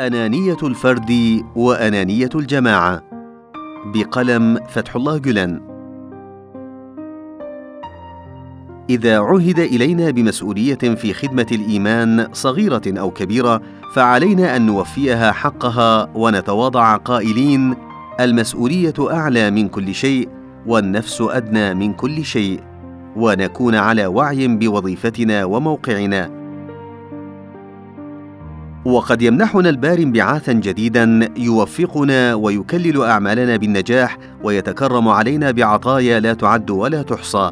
أنانية الفرد وأنانية الجماعة. بقلم فتح الله جلان إذا عهد إلينا بمسؤولية في خدمة الإيمان صغيرة أو كبيرة فعلينا أن نوفيها حقها ونتواضع قائلين المسؤولية أعلى من كل شيء والنفس أدنى من كل شيء. ونكون على وعي بوظيفتنا وموقعنا. وقد يمنحنا البار انبعاثا جديدا يوفقنا ويكلل أعمالنا بالنجاح ويتكرم علينا بعطايا لا تعد ولا تحصى.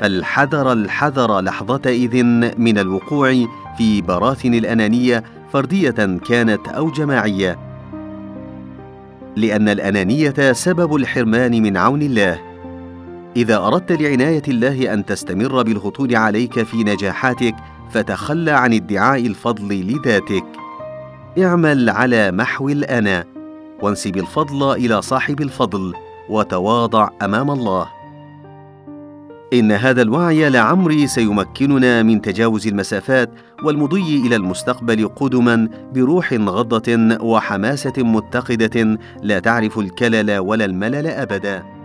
فالحذر الحذر لحظة اذن من الوقوع في براثن الأنانية فردية كانت أو جماعية. لأن الأنانية سبب الحرمان من عون الله. إذا أردت لعناية الله أن تستمر بالهطول عليك في نجاحاتك فتخلى عن ادعاء الفضل لذاتك. اعمل على محو الانا وانسب الفضل إلى صاحب الفضل وتواضع أمام الله. إن هذا الوعي لعمري سيمكننا من تجاوز المسافات والمضي إلى المستقبل قدما بروح غضة وحماسة متقدة لا تعرف الكلل ولا الملل أبدا.